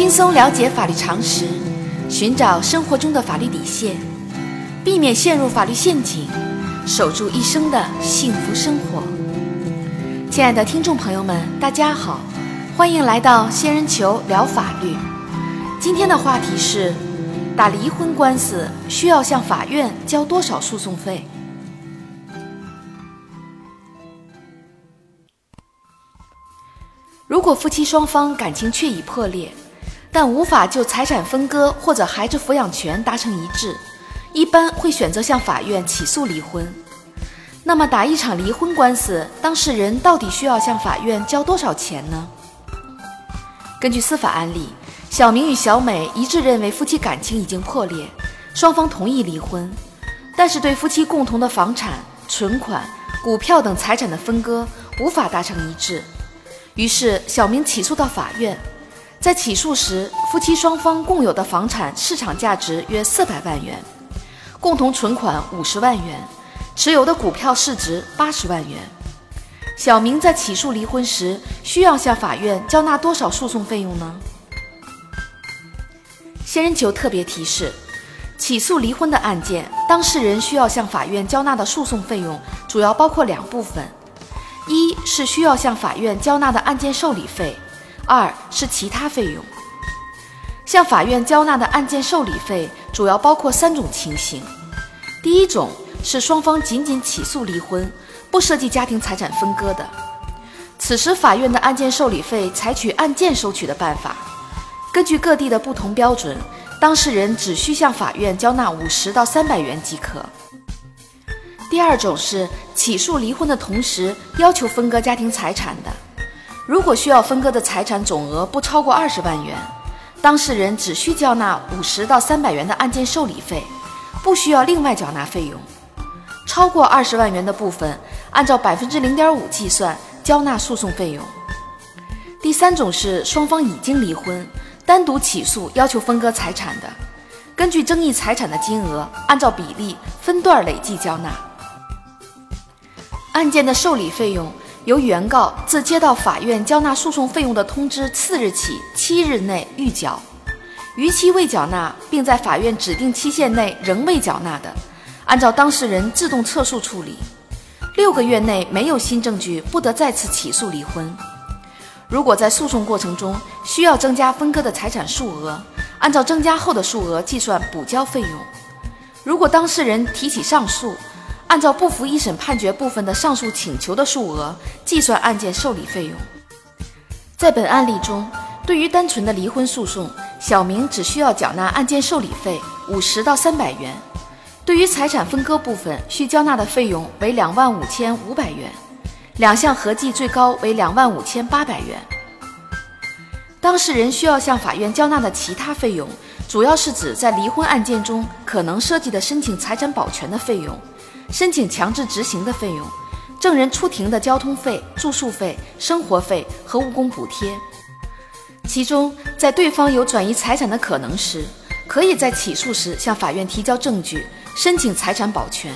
轻松了解法律常识，寻找生活中的法律底线，避免陷入法律陷阱，守住一生的幸福生活。亲爱的听众朋友们，大家好，欢迎来到仙人球聊法律。今天的话题是：打离婚官司需要向法院交多少诉讼费？如果夫妻双方感情确已破裂，但无法就财产分割或者孩子抚养权达成一致，一般会选择向法院起诉离婚。那么，打一场离婚官司，当事人到底需要向法院交多少钱呢？根据司法案例，小明与小美一致认为夫妻感情已经破裂，双方同意离婚，但是对夫妻共同的房产、存款、股票等财产的分割无法达成一致。于是，小明起诉到法院。在起诉时，夫妻双方共有的房产市场价值约四百万元，共同存款五十万元，持有的股票市值八十万元。小明在起诉离婚时，需要向法院交纳多少诉讼费用呢？仙人球特别提示：起诉离婚的案件，当事人需要向法院交纳的诉讼费用主要包括两部分。一是需要向法院交纳的案件受理费，二是其他费用。向法院交纳的案件受理费主要包括三种情形：第一种是双方仅仅起诉离婚，不涉及家庭财产分割的，此时法院的案件受理费采取案件收取的办法，根据各地的不同标准，当事人只需向法院交纳五十到三百元即可。第二种是起诉离婚的同时要求分割家庭财产的，如果需要分割的财产总额不超过二十万元，当事人只需交纳五十到三百元的案件受理费，不需要另外缴纳费用；超过二十万元的部分，按照百分之零点五计算交纳诉讼费用。第三种是双方已经离婚，单独起诉要求分割财产的，根据争议财产的金额，按照比例分段累计交纳。案件的受理费用由原告自接到法院交纳诉讼费用的通知次日起七日内预缴，逾期未缴纳并在法院指定期限内仍未缴纳的，按照当事人自动撤诉处理。六个月内没有新证据，不得再次起诉离婚。如果在诉讼过程中需要增加分割的财产数额，按照增加后的数额计算补交费用。如果当事人提起上诉，按照不服一审判决部分的上诉请求的数额计算案件受理费用。在本案例中，对于单纯的离婚诉讼，小明只需要缴纳案件受理费五十到三百元；对于财产分割部分，需交纳的费用为两万五千五百元，两项合计最高为两万五千八百元。当事人需要向法院交纳的其他费用，主要是指在离婚案件中可能涉及的申请财产保全的费用。申请强制执行的费用、证人出庭的交通费、住宿费、生活费和误工补贴。其中，在对方有转移财产的可能时，可以在起诉时向法院提交证据，申请财产保全。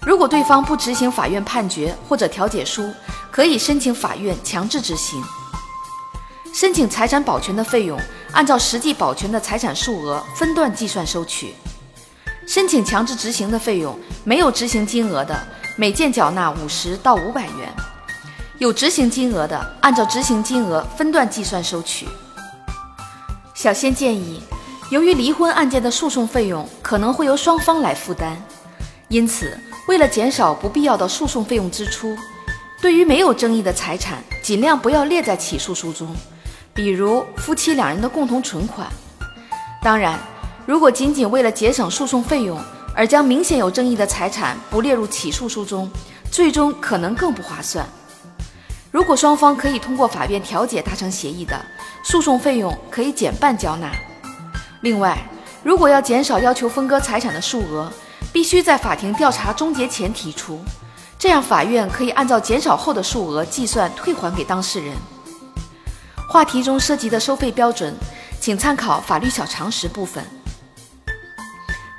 如果对方不执行法院判决或者调解书，可以申请法院强制执行。申请财产保全的费用，按照实际保全的财产数额分段计算收取。申请强制执行的费用，没有执行金额的，每件缴纳五十到五百元；有执行金额的，按照执行金额分段计算收取。小仙建议，由于离婚案件的诉讼费用可能会由双方来负担，因此为了减少不必要的诉讼费用支出，对于没有争议的财产，尽量不要列在起诉书中，比如夫妻两人的共同存款。当然。如果仅仅为了节省诉讼费用而将明显有争议的财产不列入起诉书中，最终可能更不划算。如果双方可以通过法院调解达成协议的，诉讼费用可以减半交纳。另外，如果要减少要求分割财产的数额，必须在法庭调查终结前提出，这样法院可以按照减少后的数额计算退还给当事人。话题中涉及的收费标准，请参考法律小常识部分。